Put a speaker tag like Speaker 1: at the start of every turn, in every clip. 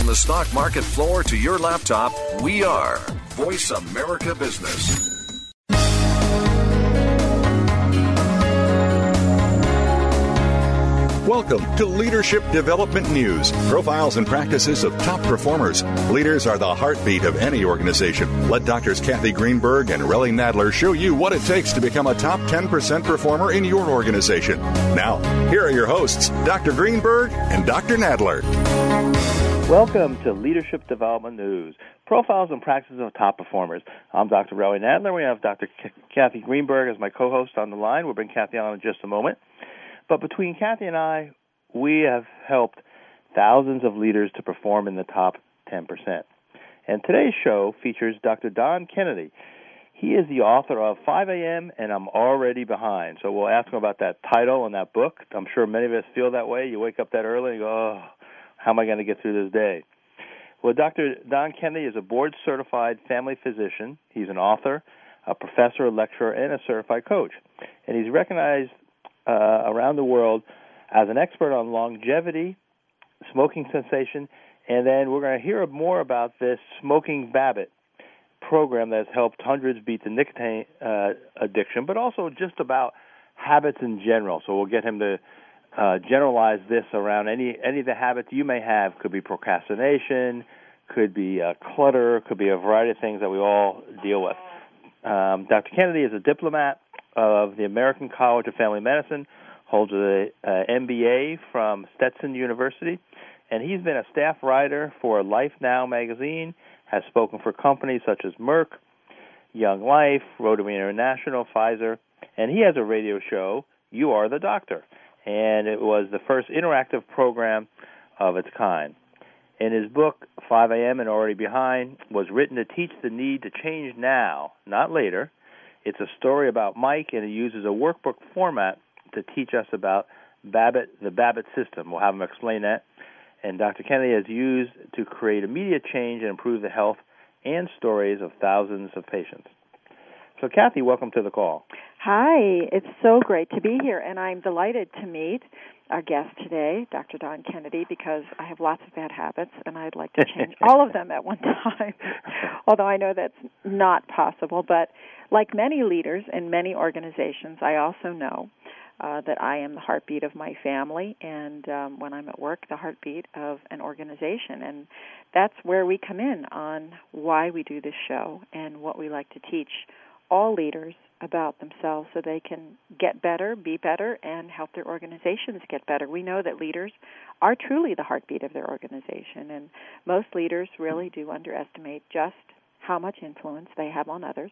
Speaker 1: From the stock market floor to your laptop, we are Voice America Business. Welcome to Leadership Development News profiles and practices of top performers. Leaders are the heartbeat of any organization. Let Doctors Kathy Greenberg and Relly Nadler show you what it takes to become a top 10% performer in your organization. Now, here are your hosts, Dr. Greenberg and Dr. Nadler.
Speaker 2: Welcome to Leadership Development News profiles and practices of top performers. I'm Dr. Relly Nadler. We have Dr. K- Kathy Greenberg as my co host on the line. We'll bring Kathy on in just a moment. But between Kathy and I, we have helped thousands of leaders to perform in the top 10%. And today's show features Dr. Don Kennedy. He is the author of 5 a.m. and I'm Already Behind. So we'll ask him about that title and that book. I'm sure many of us feel that way. You wake up that early and go, oh, how am I going to get through this day? Well, Dr. Don Kennedy is a board certified family physician. He's an author, a professor, a lecturer, and a certified coach. And he's recognized uh, around the world as an expert on longevity, smoking cessation, and then we're going to hear more about this smoking Babbitt program that's helped hundreds beat the nicotine uh, addiction, but also just about habits in general. So we'll get him to uh, generalize this around any any of the habits you may have. Could be procrastination, could be uh, clutter, could be a variety of things that we all deal with. Um, Dr. Kennedy is a diplomat of the American College of Family Medicine, holds an uh, MBA from Stetson University, and he's been a staff writer for Life Now magazine, has spoken for companies such as Merck, Young Life, Rotary International, Pfizer, and he has a radio show, You Are the Doctor, and it was the first interactive program of its kind. In his book, 5 a.m. and Already Behind, was written to teach the need to change now, not later, it's a story about Mike, and it uses a workbook format to teach us about Babbitt, the Babbitt system. We'll have him explain that. And Dr. Kennedy has used to create immediate change and improve the health and stories of thousands of patients. So, Kathy, welcome to the call.
Speaker 3: Hi, it's so great to be here, and I'm delighted to meet our guest today, Dr. Don Kennedy, because I have lots of bad habits and I'd like to change all of them at one time. Although I know that's not possible, but like many leaders in many organizations, I also know uh, that I am the heartbeat of my family, and um, when I'm at work, the heartbeat of an organization. And that's where we come in on why we do this show and what we like to teach all leaders about themselves so they can get better, be better, and help their organizations get better. We know that leaders are truly the heartbeat of their organization, and most leaders really do underestimate just how much influence they have on others,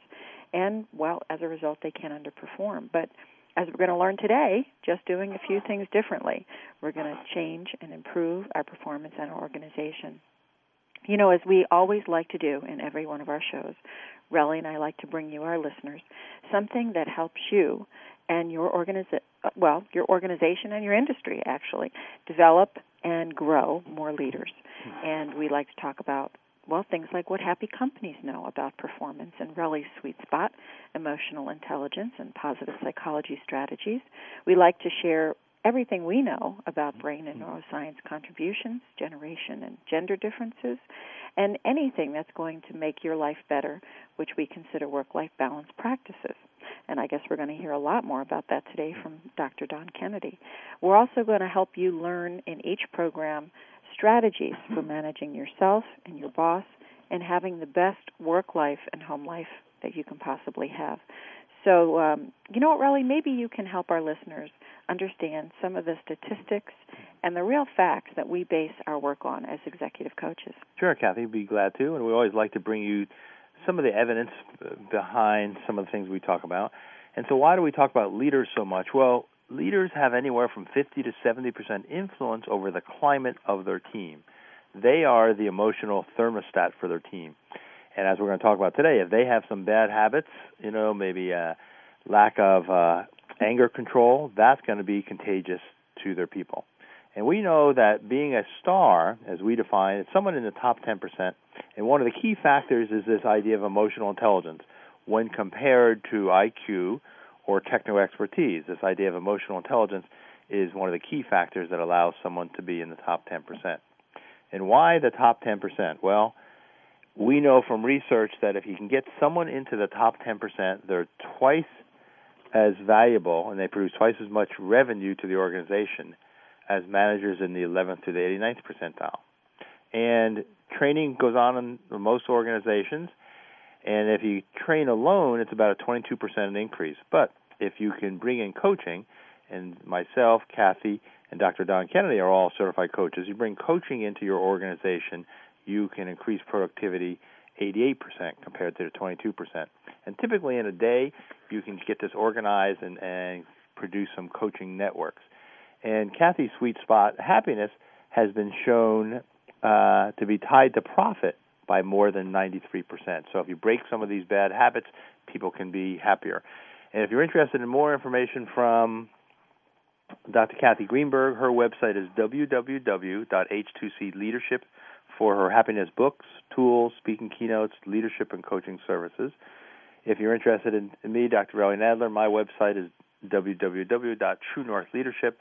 Speaker 3: and, well, as a result, they can underperform. But as we're going to learn today, just doing a few things differently, we're going to change and improve our performance and our organization. You know, as we always like to do in every one of our shows, Relly and I like to bring you, our listeners, something that helps you and your organiza- well, your organization and your industry actually develop and grow more leaders. And we like to talk about well, things like what happy companies know about performance and Relly's sweet spot, emotional intelligence and positive psychology strategies. We like to share everything we know about mm-hmm. brain and mm-hmm. neuroscience contributions, generation and gender differences, and anything that's going to make your life better, which we consider work life balance practices. And I guess we're going to hear a lot more about that today from Dr. Don Kennedy. We're also going to help you learn in each program strategies for mm-hmm. managing yourself and your boss and having the best work life and home life that you can possibly have. So, um, you know what, Relly? Maybe you can help our listeners understand some of the statistics and the real facts that we base our work on as executive coaches.
Speaker 2: Sure, Kathy, be glad to. And we always like to bring you some of the evidence behind some of the things we talk about. And so, why do we talk about leaders so much? Well, leaders have anywhere from 50 to 70 percent influence over the climate of their team. They are the emotional thermostat for their team. And as we're going to talk about today, if they have some bad habits, you know, maybe a lack of uh, anger control, that's going to be contagious to their people. And we know that being a star, as we define, it's someone in the top 10%. And one of the key factors is this idea of emotional intelligence when compared to IQ or techno expertise. This idea of emotional intelligence is one of the key factors that allows someone to be in the top 10%. And why the top 10%? Well, we know from research that if you can get someone into the top 10%, they're twice as valuable and they produce twice as much revenue to the organization as managers in the 11th to the 89th percentile. And training goes on in most organizations, and if you train alone, it's about a 22% increase. But if you can bring in coaching, and myself, Kathy, and Dr. Don Kennedy are all certified coaches, you bring coaching into your organization, you can increase productivity 88% compared to the 22%. And typically in a day, you can get this organized and, and produce some coaching networks. And Kathy's sweet spot, happiness, has been shown uh, to be tied to profit by more than 93%. So if you break some of these bad habits, people can be happier. And if you're interested in more information from Dr. Kathy Greenberg, her website is www.h2cleadership for her happiness books, tools, speaking keynotes, leadership, and coaching services. If you're interested in, in me, Dr. Relly Nadler, my website is www.truenorthleadership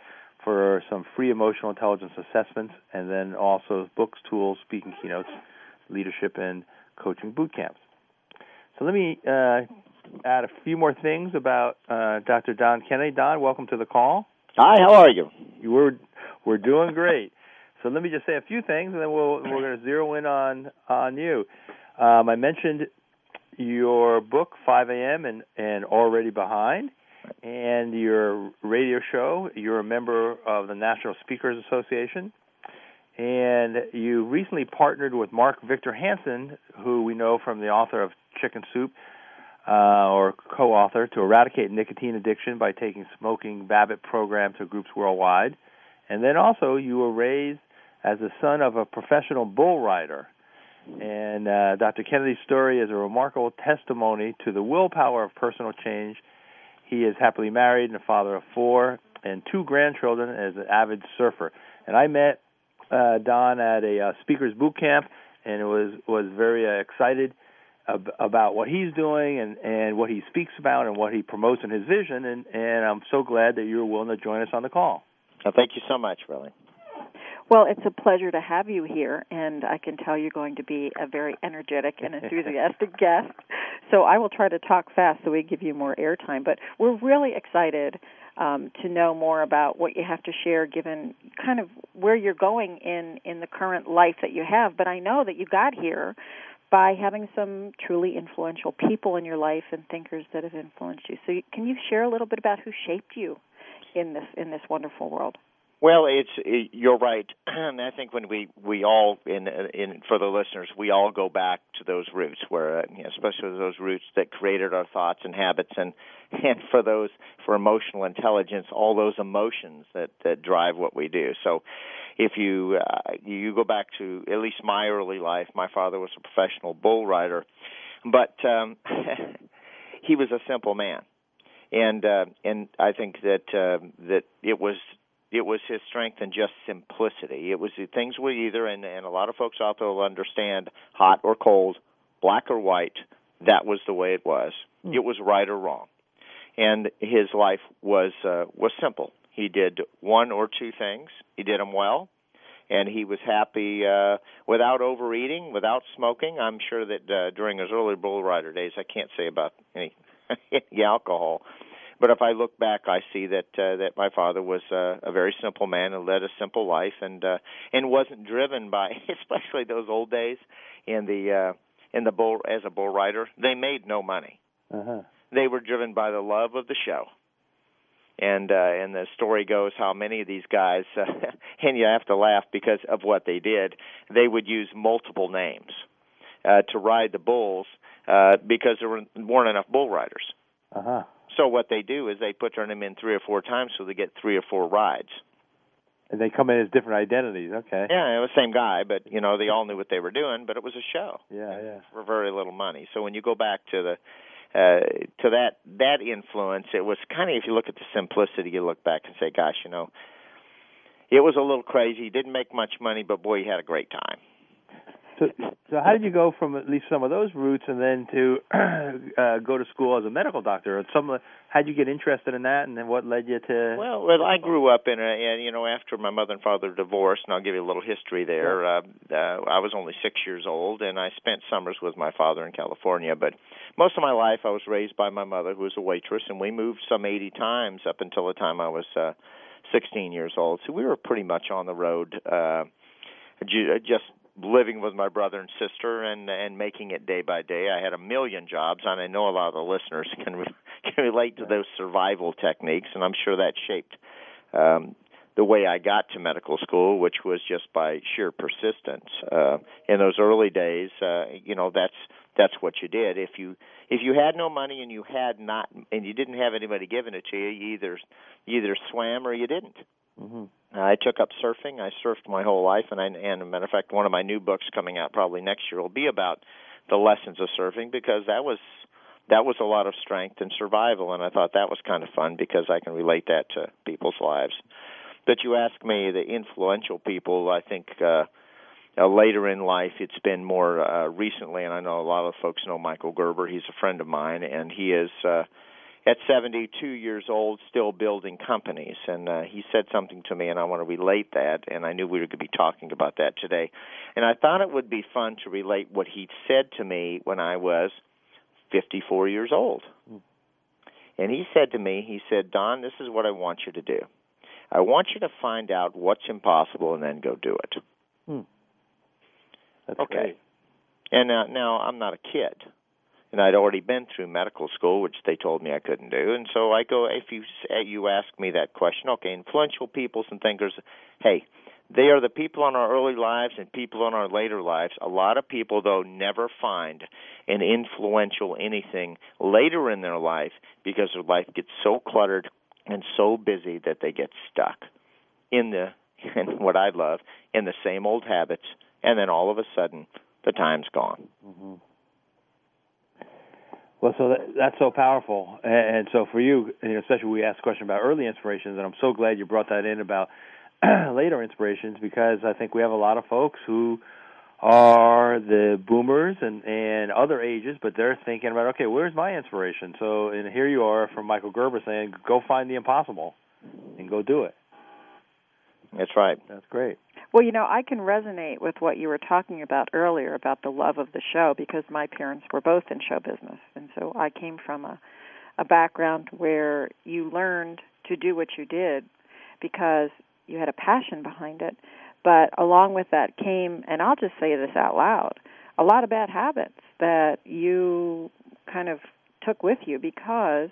Speaker 2: for some free emotional intelligence assessments, and then also books, tools, speaking keynotes, leadership, and coaching boot camps. So let me uh, add a few more things about uh, Dr. Don Kennedy. Don, welcome to the call.
Speaker 4: Hi, how are you?
Speaker 2: You were we're doing great. So let me just say a few things, and then we'll we're going to zero in on on you. Um, I mentioned your book 5 a.m. and and already behind, and your radio show. You're a member of the National Speakers Association, and you recently partnered with Mark Victor Hansen, who we know from the author of Chicken Soup. Uh, or co-author to eradicate nicotine addiction by taking smoking Babbitt program to groups worldwide, and then also you were raised as the son of a professional bull rider. And uh, Dr. Kennedy's story is a remarkable testimony to the willpower of personal change. He is happily married and a father of four and two grandchildren as an avid surfer. And I met uh, Don at a uh, speakers boot camp and was was very uh, excited ab- about what he's doing and and what he speaks about and what he promotes in his vision. And and I'm so glad that you were willing to join us on the call.
Speaker 4: Well, thank you so much, Relly.
Speaker 3: Well, it's a pleasure to have you here, and I can tell you're going to be a very energetic and enthusiastic guest. So I will try to talk fast so we give you more airtime. But we're really excited um, to know more about what you have to share, given kind of where you're going in in the current life that you have. But I know that you got here by having some truly influential people in your life and thinkers that have influenced you. So, can you share a little bit about who shaped you in this in this wonderful world?
Speaker 4: Well, it's it, you're right, and I think when we we all in in for the listeners, we all go back to those roots, where uh, especially those roots that created our thoughts and habits, and and for those for emotional intelligence, all those emotions that that drive what we do. So, if you uh, you go back to at least my early life, my father was a professional bull rider, but um, he was a simple man and uh, and I think that uh, that it was it was his strength and just simplicity. It was the things were either, and, and a lot of folks out there will understand, hot or cold, black or white. That was the way it was. Mm. It was right or wrong, and his life was uh, was simple. He did one or two things. He did them well, and he was happy uh, without overeating, without smoking. I'm sure that uh, during his early bull rider days, I can't say about any, any alcohol, but if I look back, I see that uh, that my father was uh, a very simple man and led a simple life, and uh, and wasn't driven by, especially those old days in the uh, in the bull as a bull rider. They made no money. Uh-huh. They were driven by the love of the show. And uh, and the story goes how many of these guys, uh, and you have to laugh because of what they did. They would use multiple names uh, to ride the bulls uh, because there weren't enough bull riders. Uh-huh. So what they do is they put them in three or four times so they get three or four rides.
Speaker 2: And they come in as different identities. Okay.
Speaker 4: Yeah, it was the same guy, but you know they all knew what they were doing, but it was a show.
Speaker 2: Yeah, yeah.
Speaker 4: For very little money. So when you go back to the uh, to that that influence, it was kind of if you look at the simplicity, you look back and say, "Gosh, you know, it was a little crazy. Didn't make much money, but boy, he had a great time."
Speaker 2: So, so how did you go from at least some of those routes, and then to uh, go to school as a medical doctor? Some, how did you get interested in that, and then what led you to?
Speaker 4: Well, well, I grew up in a, and you know, after my mother and father divorced, and I'll give you a little history there. Uh, uh, I was only six years old, and I spent summers with my father in California. But most of my life, I was raised by my mother, who was a waitress, and we moved some 80 times up until the time I was uh, 16 years old. So we were pretty much on the road. Uh, just living with my brother and sister and and making it day by day. I had a million jobs, and I know a lot of the listeners can re- can relate to those survival techniques, and I'm sure that shaped um, the way I got to medical school, which was just by sheer persistence. Uh, in those early days, uh, you know, that's that's what you did. If you if you had no money and you had not and you didn't have anybody giving it to you, you either you either swam or you didn't. Mm-hmm. I took up surfing. I surfed my whole life, and I, and a matter of fact, one of my new books coming out probably next year will be about the lessons of surfing because that was that was a lot of strength and survival, and I thought that was kind of fun because I can relate that to people's lives. But you ask me, the influential people, I think. uh uh, later in life, it's been more uh, recently, and I know a lot of folks know Michael Gerber. He's a friend of mine, and he is uh, at 72 years old still building companies. And uh, he said something to me, and I want to relate that. And I knew we were going to be talking about that today. And I thought it would be fun to relate what he said to me when I was 54 years old. Mm. And he said to me, he said, Don, this is what I want you to do. I want you to find out what's impossible and then go do it.
Speaker 2: Hmm. That's
Speaker 4: okay.
Speaker 2: Great.
Speaker 4: And uh, now I'm not a kid and I'd already been through medical school, which they told me I couldn't do. And so I go, if you you ask me that question, okay, influential peoples and thinkers, hey, they are the people in our early lives and people in our later lives. A lot of people, though, never find an influential anything later in their life because their life gets so cluttered and so busy that they get stuck in the and what I love in the same old habits, and then all of a sudden the time's gone.
Speaker 2: Mm-hmm. Well, so that, that's so powerful, and, and so for you, you know, especially we asked a question about early inspirations, and I'm so glad you brought that in about later inspirations because I think we have a lot of folks who are the boomers and and other ages, but they're thinking about okay, where's my inspiration? So, and here you are from Michael Gerber saying, go find the impossible and go do it.
Speaker 4: That's right.
Speaker 2: That's great.
Speaker 3: Well, you know, I can resonate with what you were talking about earlier about the love of the show because my parents were both in show business. And so I came from a a background where you learned to do what you did because you had a passion behind it. But along with that came, and I'll just say this out loud, a lot of bad habits that you kind of took with you because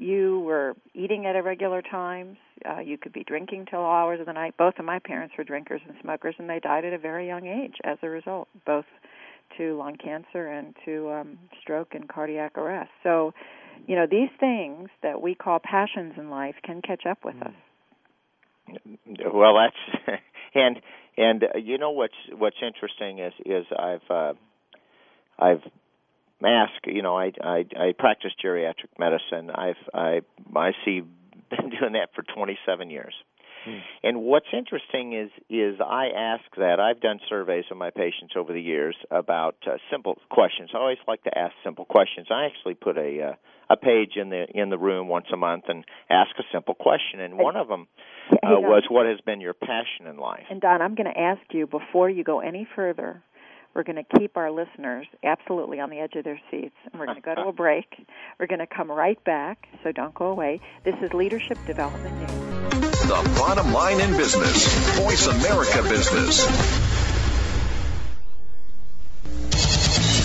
Speaker 3: you were eating at irregular times. Uh, you could be drinking till hours of the night. Both of my parents were drinkers and smokers, and they died at a very young age as a result, both to lung cancer and to um, stroke and cardiac arrest. So, you know, these things that we call passions in life can catch up with us.
Speaker 4: Well, that's and and uh, you know what's what's interesting is is I've uh, I've ask you know i i i practice geriatric medicine. I've i i see been doing that for 27 years. Hmm. and what's interesting is is i ask that. I've done surveys of my patients over the years about uh, simple questions. I always like to ask simple questions. I actually put a uh, a page in the in the room once a month and ask a simple question. And one of them uh, was what has been your passion in life?
Speaker 3: And don i'm going to ask you before you go any further we're going to keep our listeners absolutely on the edge of their seats. And we're going to go to a break. We're going to come right back, so don't go away. This is Leadership Development News.
Speaker 1: The bottom line in business Voice America Business.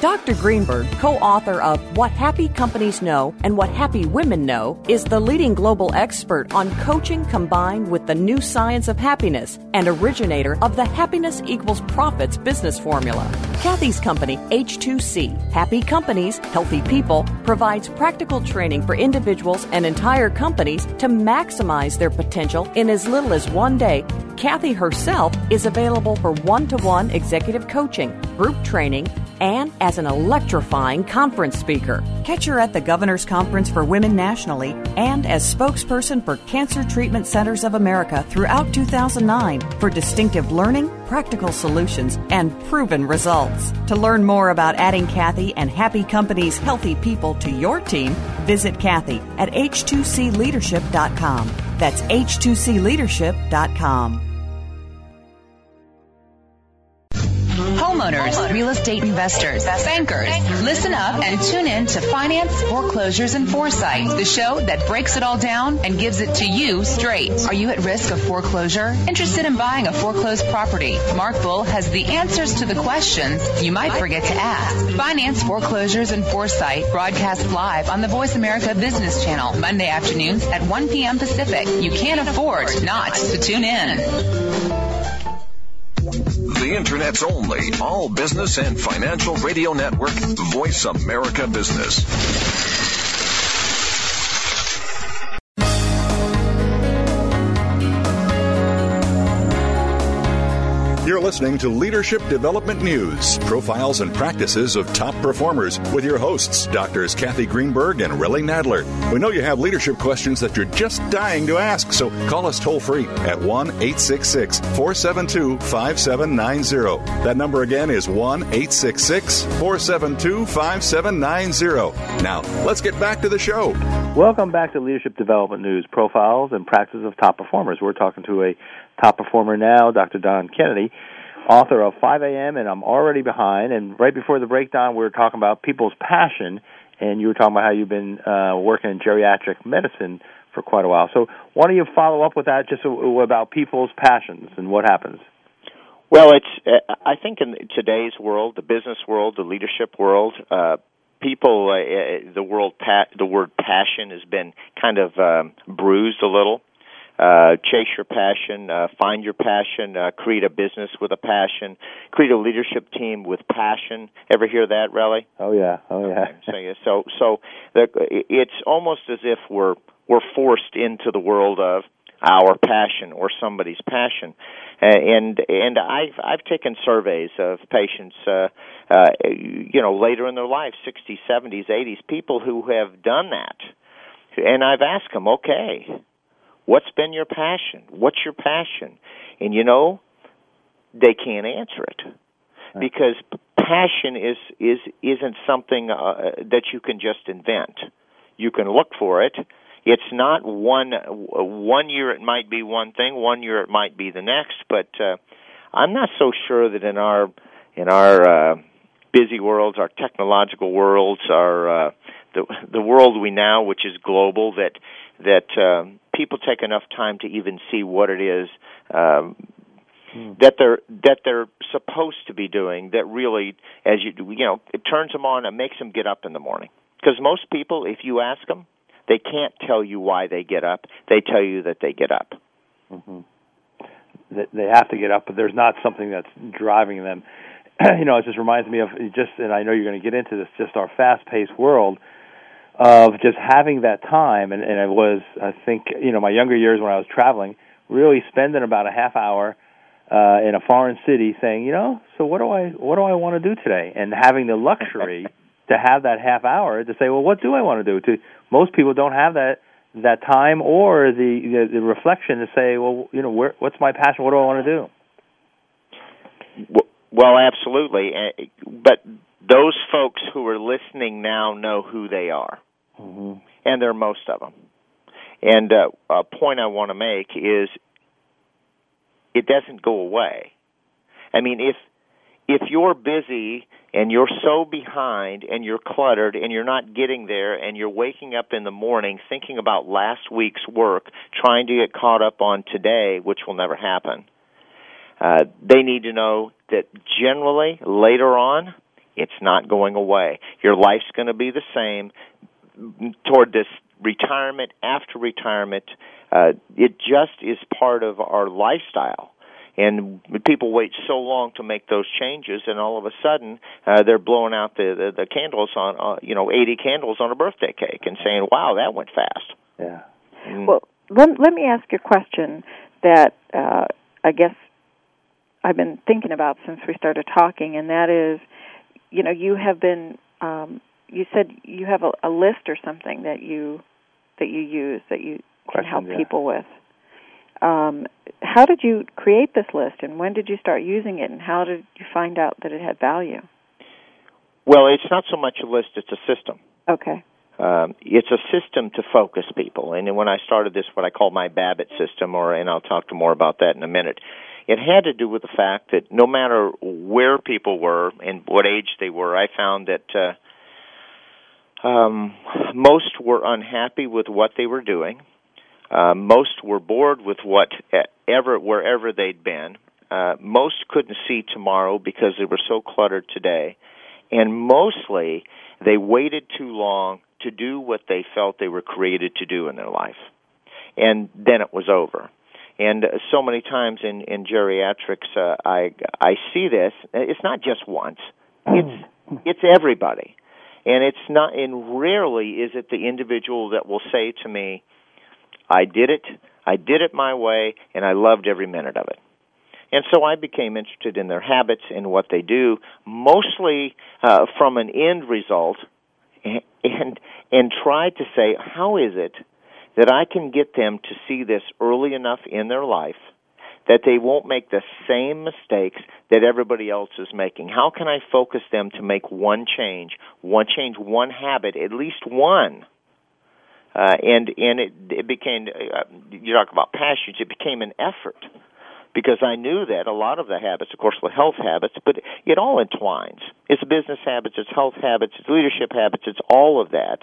Speaker 5: Dr. Greenberg, co author of What Happy Companies Know and What Happy Women Know, is the leading global expert on coaching combined with the new science of happiness and originator of the Happiness Equals Profits business formula. Kathy's company, H2C, Happy Companies, Healthy People, provides practical training for individuals and entire companies to maximize their potential in as little as one day. Kathy herself is available for one to one executive coaching, group training, and as an electrifying conference speaker. Catch her at the Governor's Conference for Women nationally and as spokesperson for Cancer Treatment Centers of America throughout 2009 for distinctive learning, practical solutions, and proven results. To learn more about adding Kathy and Happy Companies Healthy People to your team, visit Kathy at h2cleadership.com. That's h2cleadership.com.
Speaker 6: Homeowners, real estate investors, bankers, listen up and tune in to Finance, Foreclosures, and Foresight, the show that breaks it all down and gives it to you straight. Are you at risk of foreclosure? Interested in buying a foreclosed property? Mark Bull has the answers to the questions you might forget to ask. Finance, Foreclosures, and Foresight broadcast live on the Voice America Business Channel Monday afternoons at 1 p.m. Pacific. You can't afford not to tune in.
Speaker 7: The Internet's only all business and financial radio network, Voice America Business.
Speaker 1: Listening to Leadership Development News, profiles and practices of top performers with your hosts, Doctors Kathy Greenberg and Relly Nadler. We know you have leadership questions that you're just dying to ask, so call us toll free at 1 866 472 5790. That number again is 1 866 472 5790. Now, let's get back to the show.
Speaker 2: Welcome back to Leadership Development News, profiles and practices of top performers. We're talking to a top performer now, Dr. Don Kennedy, author of 5 a.m. and I'm already behind. And right before the breakdown, we were talking about people's passion, and you were talking about how you've been uh, working in geriatric medicine for quite a while. So why don't you follow up with that, just about people's passions and what happens?
Speaker 4: Well, it's uh, I think in today's world, the business world, the leadership world, uh, people, uh, uh the world, pa- the word passion has been kind of um, bruised a little uh, chase your passion, uh, find your passion, uh, create a business with a passion, create a leadership team with passion. Ever hear that, Relly?
Speaker 2: Oh yeah, oh yeah.
Speaker 4: Okay. So so the, it's almost as if we're we're forced into the world of our passion or somebody's passion and and I've I've taken surveys of patients uh uh you know later in their life 60s 70s 80s people who have done that and I've asked them okay What's been your passion? What's your passion? And you know, they can't answer it because passion is is isn't something uh, that you can just invent. You can look for it. It's not one one year it might be one thing, one year it might be the next, but uh I'm not so sure that in our in our uh busy worlds, our technological worlds, our uh the the world we now which is global that that um, people take enough time to even see what it is um, hmm. that they're that they're supposed to be doing. That really, as you you know, it turns them on and makes them get up in the morning. Because most people, if you ask them, they can't tell you why they get up. They tell you that they get up.
Speaker 2: Mm-hmm. They have to get up, but there's not something that's driving them. you know, it just reminds me of just, and I know you're going to get into this, just our fast-paced world of just having that time. And, and it was I think you know my younger years when I was traveling really spending about a half hour uh in a foreign city saying you know so what do I what do I want to do today? And having the luxury to have that half hour to say well what do I want to do? To most people don't have that that time or the the, the reflection to say well you know where, what's my passion? What do I want to do?
Speaker 4: Well absolutely. But those folks who are listening now know who they are
Speaker 2: mm-hmm.
Speaker 4: and there are most of them. And uh, a point I want to make is it doesn't go away. I mean, if if you're busy and you're so behind and you're cluttered and you're not getting there and you're waking up in the morning thinking about last week's work, trying to get caught up on today, which will never happen. Uh, they need to know that generally later on, it's not going away. Your life's going to be the same toward this retirement after retirement. Uh, it just is part of our lifestyle. And people wait so long to make those changes, and all of a sudden uh, they're blowing out the, the the candles on, uh, you know, 80 candles on a birthday cake, and saying, "Wow, that went fast."
Speaker 2: Yeah.
Speaker 3: Mm. Well, let let me ask you a question that uh, I guess I've been thinking about since we started talking, and that is, you know, you have been um, you said you have a, a list or something that you that you use that you can help
Speaker 2: yeah.
Speaker 3: people with. Um, how did you create this list, and when did you start using it, and how did you find out that it had value?
Speaker 4: Well, it's not so much a list; it's a system.
Speaker 3: Okay.
Speaker 4: Um, it's a system to focus people, and when I started this, what I call my Babbitt system, or and I'll talk to more about that in a minute. It had to do with the fact that no matter where people were and what age they were, I found that uh, um, most were unhappy with what they were doing. Uh, most were bored with what ever wherever they'd been. Uh, most couldn't see tomorrow because they were so cluttered today, and mostly they waited too long to do what they felt they were created to do in their life, and then it was over. And so many times in in geriatrics, uh, I I see this. It's not just once. It's it's everybody and it's not and rarely is it the individual that will say to me i did it i did it my way and i loved every minute of it and so i became interested in their habits and what they do mostly uh, from an end result and, and and tried to say how is it that i can get them to see this early enough in their life that they won't make the same mistakes that everybody else is making? How can I focus them to make one change, one change, one habit, at least one? Uh, and and it it became uh, you talk about passions. It became an effort because I knew that a lot of the habits, of course, were health habits, but it all entwines. It's business habits, it's health habits, it's leadership habits, it's all of that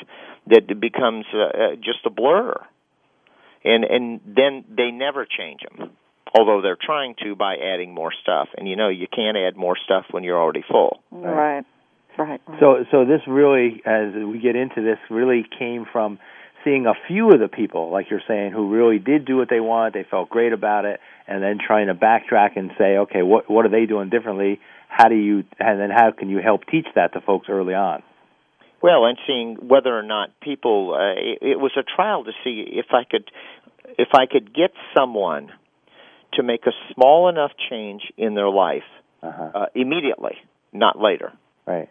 Speaker 4: that becomes uh, uh, just a blur. And and then they never change them although they're trying to by adding more stuff. And you know, you can't add more stuff when you're already full.
Speaker 3: Right. Right. right.
Speaker 2: So so this really as we get into this really came from seeing a few of the people like you're saying who really did do what they wanted, they felt great about it and then trying to backtrack and say, okay, what what are they doing differently? How do you and then how can you help teach that to folks early on?
Speaker 4: Well, and seeing whether or not people uh, it, it was a trial to see if I could if I could get someone to make a small enough change in their life
Speaker 2: uh-huh.
Speaker 4: uh, immediately, not later.
Speaker 2: Right.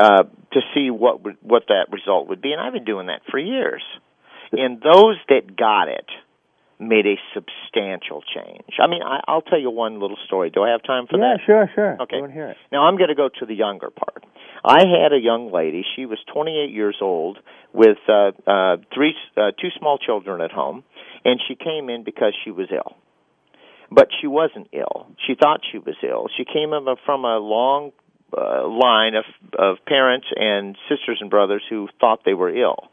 Speaker 4: Uh, to see what would, what that result would be, and I've been doing that for years. And those that got it made a substantial change. I mean, I, I'll tell you one little story. Do I have time for
Speaker 2: yeah,
Speaker 4: that?
Speaker 2: Yeah, sure, sure.
Speaker 4: Okay.
Speaker 2: I want to hear it.
Speaker 4: Now I'm going to go to the younger part. I had a young lady. She was 28 years old with uh, uh, three, uh, two small children at home, and she came in because she was ill but she wasn't ill. She thought she was ill. She came from a long uh, line of of parents and sisters and brothers who thought they were ill.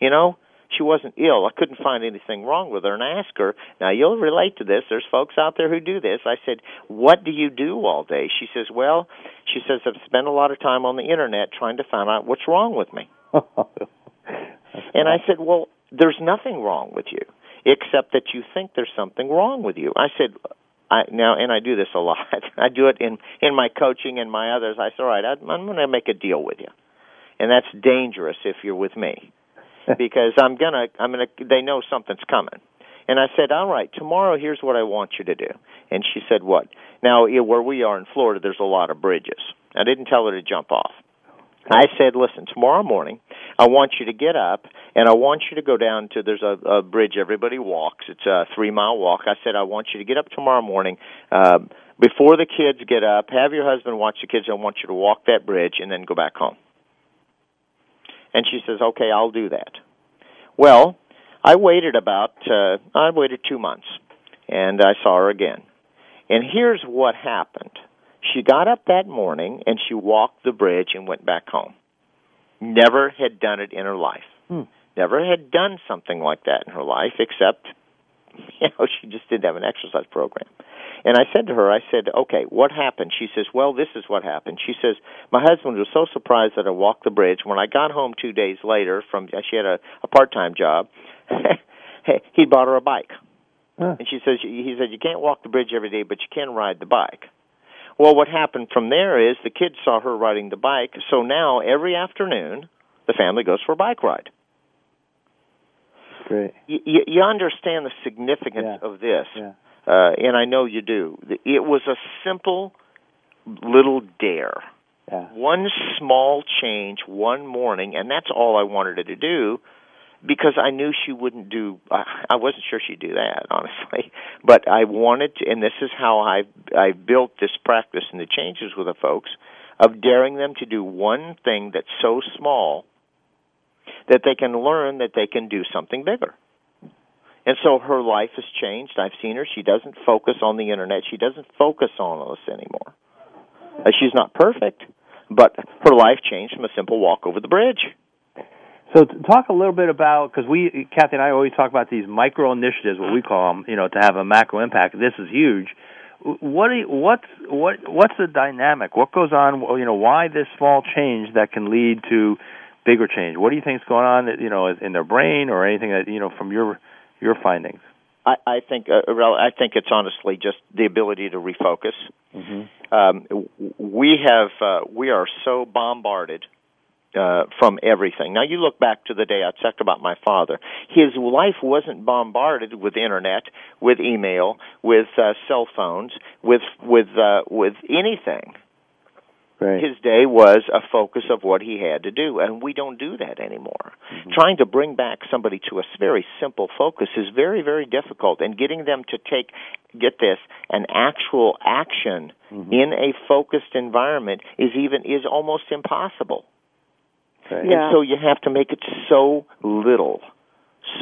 Speaker 4: You know, she wasn't ill. I couldn't find anything wrong with her, and I asked her. Now you'll relate to this. There's folks out there who do this. I said, "What do you do all day?" She says, "Well," she says, "I've spent a lot of time on the internet trying to find out what's wrong with me." and I said, "Well, there's nothing wrong with you." except that you think there's something wrong with you. I said, I now and I do this a lot. I do it in in my coaching and my others. I said, all right, I'm, I'm going to make a deal with you. and that's dangerous if you're with me, because I'm gonna I'm gonna they know something's coming. And I said, "All right, tomorrow here's what I want you to do." And she said, "What?" Now, where we are in Florida, there's a lot of bridges. I didn't tell her to jump off. I said, "Listen, tomorrow morning, I want you to get up and I want you to go down to there's a, a bridge everybody walks. It's a three mile walk. I said, I want you to get up tomorrow morning uh, before the kids get up. Have your husband watch the kids. I want you to walk that bridge and then go back home." And she says, "Okay, I'll do that." Well, I waited about uh, I waited two months, and I saw her again. And here's what happened. She got up that morning and she walked the bridge and went back home. Never had done it in her life.
Speaker 2: Hmm.
Speaker 4: Never had done something like that in her life, except, you know, she just didn't have an exercise program. And I said to her, I said, okay, what happened? She says, well, this is what happened. She says, my husband was so surprised that I walked the bridge. When I got home two days later from, she had a, a part-time job, he bought her a bike.
Speaker 2: Huh.
Speaker 4: And she says, he said, you can't walk the bridge every day, but you can ride the bike. Well, what happened from there is the kids saw her riding the bike, so now every afternoon the family goes for a bike ride.
Speaker 2: Great.
Speaker 4: You, you, understand the significance
Speaker 2: Yeah.
Speaker 4: of this,
Speaker 2: Yeah.
Speaker 4: uh, and I know you do. It was a simple little dare.
Speaker 2: Yeah.
Speaker 4: One small change one morning, and that's all I wanted her to do because I knew she wouldn't do I wasn't sure she'd do that, honestly. But I wanted to and this is how I I built this practice and the changes with the folks of daring them to do one thing that's so small that they can learn that they can do something bigger. And so her life has changed. I've seen her. She doesn't focus on the internet. She doesn't focus on us anymore. Uh, she's not perfect, but her life changed from a simple walk over the bridge.
Speaker 2: So to talk a little bit about because we, Kathy and I, always talk about these micro initiatives, what we call them, you know, to have a macro impact. This is huge. What do you, what's what what's the dynamic? What goes on? You know, why this small change that can lead to bigger change? What do you think is going on? You know, in their brain or anything that you know from your your findings?
Speaker 4: I, I think uh, I think it's honestly just the ability to refocus.
Speaker 2: Mm-hmm.
Speaker 4: Um, we have uh, we are so bombarded uh, from everything. Now you look back to the day I talked about my father. His life wasn't bombarded with internet, with email, with uh, cell phones, with with uh, with anything.
Speaker 2: Right.
Speaker 4: His day was a focus of what he had to do, and we don't do that anymore. Trying to bring back somebody to a very simple focus is very, very difficult, and getting them to take, get this, an actual action
Speaker 2: Mhm.
Speaker 4: in a focused environment is even is almost impossible.
Speaker 3: Yeah.
Speaker 4: And so you have to make it so little,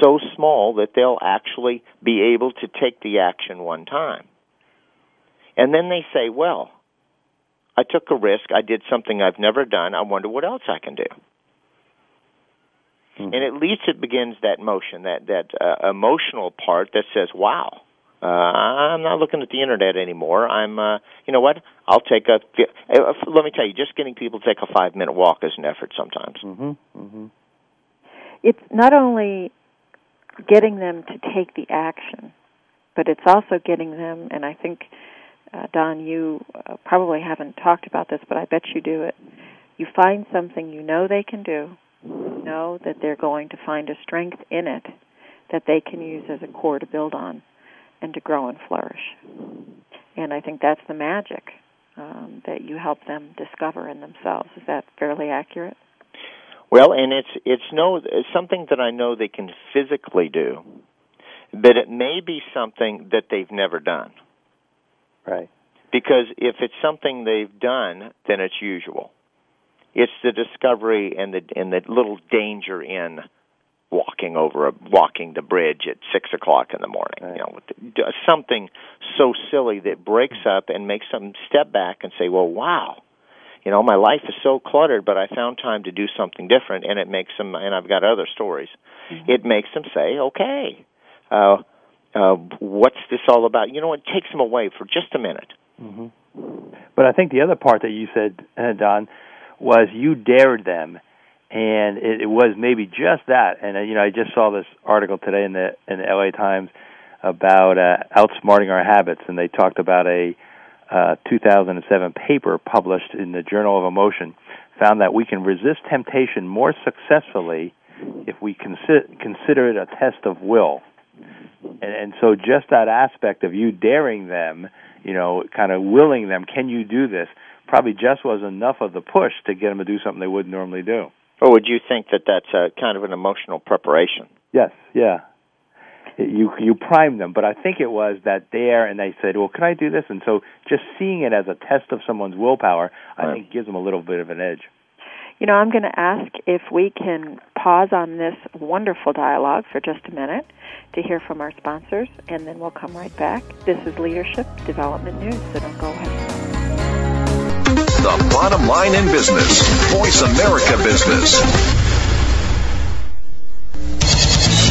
Speaker 4: so small that they'll actually be able to take the action one time. And then they say, well, I took a risk. I did something I've never done. I wonder what else I can do.
Speaker 2: Mhm.
Speaker 4: And at least it begins that motion, that that uh, emotional part that says, "Wow, uh, I'm not looking at the internet anymore. I'm, uh, you know what? I'll take a. Uh, let me tell you, just getting people to take a five minute walk is an effort sometimes.
Speaker 2: Mhm. Mhm.
Speaker 3: It's not only getting them to take the action, but it's also getting them, and I think, uh, Don, you uh, probably haven't talked about this, but I bet you do it. You find something you know they can do, you know that they're going to find a strength in it that they can use as a core to build on and to grow and flourish. And I think that's the magic um, that you help them discover in themselves. Is that fairly accurate?
Speaker 4: Well, and it's it's no it's something that I know they can physically do, but it may be something that they've never done.
Speaker 2: Right.
Speaker 4: Because if it's something they've done, then it's usual. It's the discovery and the and the little danger in walking over a walking the bridge at six o'clock in the morning.
Speaker 2: Right.
Speaker 4: You know, something so silly that breaks up and makes them step back and say, "Well, wow." You know, my life is so cluttered, but I found time to do something different, and it makes them. And I've got other stories. It makes them say, "Okay, uh, uh, what's this all about?" You know, it takes them away for just a minute.
Speaker 2: hmm But I think the other part that you said, uh, Don, was you dared them, and it, it was maybe just that. And uh, you know, I just saw this article today in the in the LA Times about uh, outsmarting our habits, and they talked about a uh, 2007 paper published in the Journal of Emotion found that we can resist temptation more successfully if we consider, consider it a test of will. And, and so, just that aspect of you daring them, you know, kind of willing them, can you do this? Probably just was enough of the push to get them to do something they wouldn't normally do.
Speaker 4: Or would you think that that's a kind of an emotional preparation?
Speaker 2: Yes, yeah. You you prime them, but I think it was that there, and they said, "Well, can I do this?" And so, just seeing it as a test of someone's willpower, I
Speaker 4: Right.
Speaker 2: think gives them a little bit of an edge.
Speaker 3: You know, I'm going to ask if we can pause on this wonderful dialogue for just a minute to hear from our sponsors, and then we'll come right back. This is Leadership Development News, so don't go away.
Speaker 7: The bottom line in business. Voice America Business.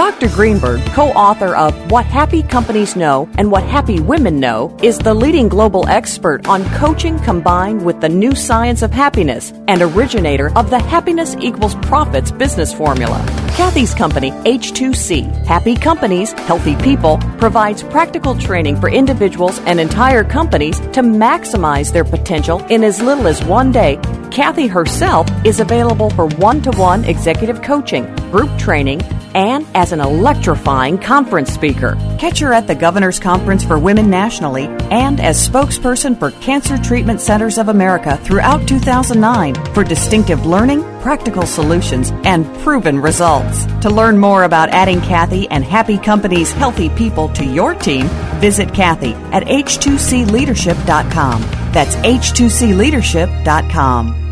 Speaker 5: Dr. Greenberg, co author of What Happy Companies Know and What Happy Women Know, is the leading global expert on coaching combined with the new science of happiness and originator of the Happiness Equals Profits business formula. Kathy's company, H2C, Happy Companies, Healthy People, provides practical training for individuals and entire companies to maximize their potential in as little as one day. Kathy herself is available for one to one executive coaching, group training, and as an electrifying conference speaker. Catch her at the Governor's Conference for Women nationally and as spokesperson for Cancer Treatment Centers of America throughout 2009 for distinctive learning, practical solutions, and proven results. To learn more about adding Kathy and Happy Company's healthy people to your team, visit Kathy at h2cleadership.com. That's h2cleadership.com.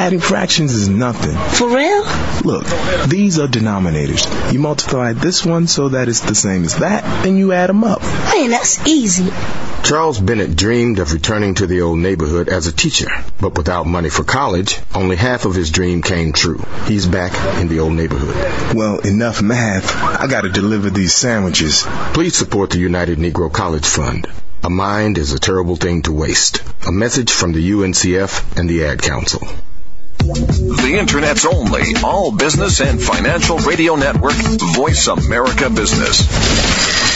Speaker 8: Adding fractions is nothing.
Speaker 9: For real?
Speaker 8: Look, these are denominators. You multiply this one so that it's the same as that, then you add them up.
Speaker 9: Man, that's easy.
Speaker 10: Charles Bennett dreamed of returning to the old neighborhood as a teacher, but without money for college, only half of his dream came true. He's back in the old neighborhood.
Speaker 8: Well, enough math. I gotta deliver these sandwiches.
Speaker 10: Please support the United Negro College Fund. A mind is a terrible thing to waste. A message from the UNCF and the Ad Council.
Speaker 7: The Internet's only all business and financial radio network, Voice America Business.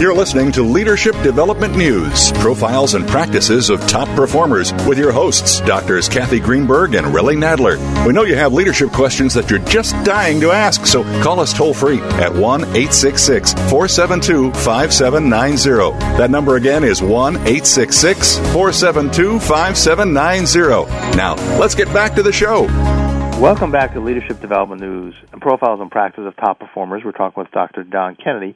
Speaker 1: You're listening to Leadership Development News, profiles and practices of top performers with your hosts, Doctors Kathy Greenberg and Relly Nadler. We know you have leadership questions that you're just dying to ask, so call us toll free at 1 866 472 5790. That number again is 1 866 472 5790. Now, let's get back to the show.
Speaker 2: Welcome back to Leadership Development News and Profiles and Practices of Top Performers. We're talking with Dr. Don Kennedy,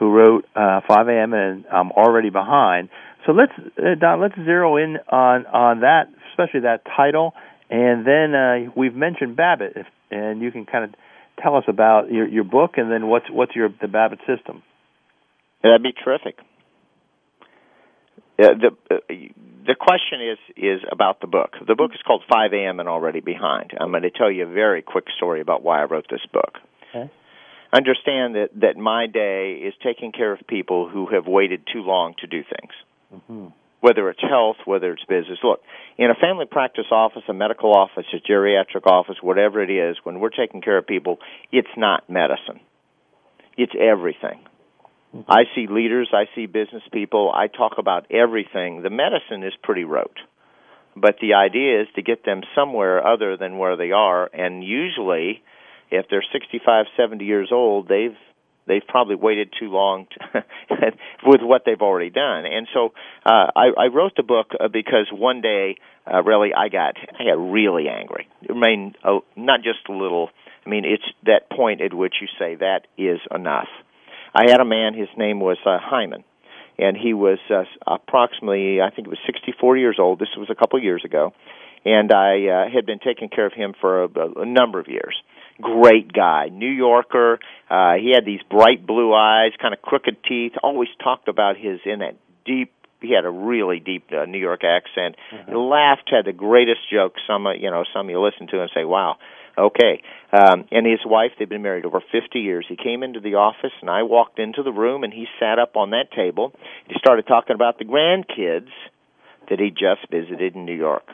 Speaker 2: who wrote uh, 5 a.m. and I'm already behind. So let's, uh, Don, let's zero in on on that, especially that title, and then uh, we've mentioned Bahbit, if, and you can kind of tell us about your your book and then what's what's your the Bahbit system.
Speaker 4: That'd be terrific. Uh, the uh, the question is is about the book. The book is called 5 a.m. and Already Behind. I'm going to tell you a very quick story about why I wrote this book.
Speaker 2: Okay.
Speaker 4: Understand that that my day is taking care of people who have waited too long to do things.
Speaker 2: Mm-hmm.
Speaker 4: whether it's health, whether it's business. Look, in a family practice office, a medical office, a geriatric office, whatever it is, when we're taking care of people, it's not medicine. It's everything. Mm-hmm. I see leaders, I see business people, I talk about everything. The medicine is pretty rote. But the idea is to get them somewhere other than where they are, and usually, if they're 65, 70 years old, they've they've probably waited too long to, with what they've already done. And so uh, I, I wrote the book uh, because one day, uh, really, I got I got really angry. I mean, uh, not just a little. I mean, it's that point at which you say that is enough. I had a man. His name was uh, Hyman, and he was uh, approximately, I think it was 64 years old. This was a couple years ago, and I uh, had been taking care of him for a, a number of years great guy, New Yorker. Uh, he had these bright blue eyes, kind of crooked teeth. Always talked about his in that deep. He had a really deep uh, New York accent. Mm-hmm. He laughed, had the greatest jokes. Some, uh, you know, some you listen to and say, "Wow." Okay. Um, and his wife, they've been married over 50 years. He came into the office, and I walked into the room, and he sat up on that table. He started talking about the grandkids that he just visited in New York.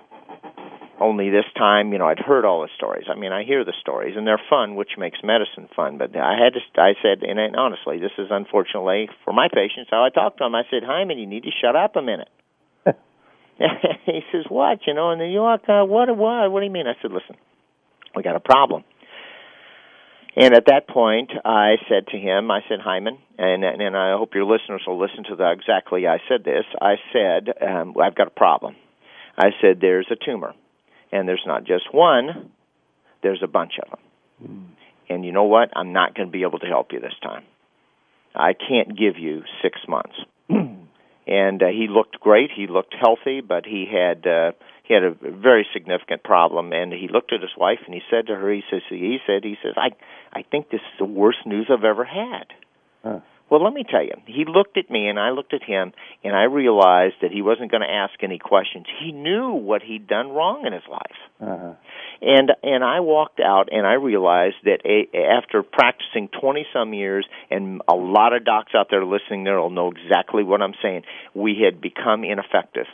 Speaker 4: Only this time, you know, I'd heard all the stories. I mean, I hear the stories, and they're fun, which makes medicine fun. But I had to, I said, and honestly, this is unfortunately for my patients how I talked to them I said, Hyman, you need to shut up a minute. he says, "What? You know, in New York, uh, what? What? What do you mean?" I said, "Listen, we got a problem." And at that point, I said to him, I said, Hyman, and and I hope your listeners will listen to the exactly I said this. I said, um, I've got a problem. I said, there's a tumor and there's not just one, there's a bunch of them. Mm. And you know what? I'm not going to be able to help you this time. I can't give you six months. and uh, he looked great. He looked healthy, but he had uh, he had a very significant problem. And he looked at his wife and he said to her, he says, he said, he says, I I think this is the worst news I've ever had. Huh. Well, let me tell you, he looked at me and I looked at him and I realized that he wasn't going to ask any questions. He knew what he'd done wrong in his life. Uh-huh. And and I walked out and I realized that a, after practicing 20 some years and a lot of docs out there listening there will know exactly what I'm saying, we had become ineffective.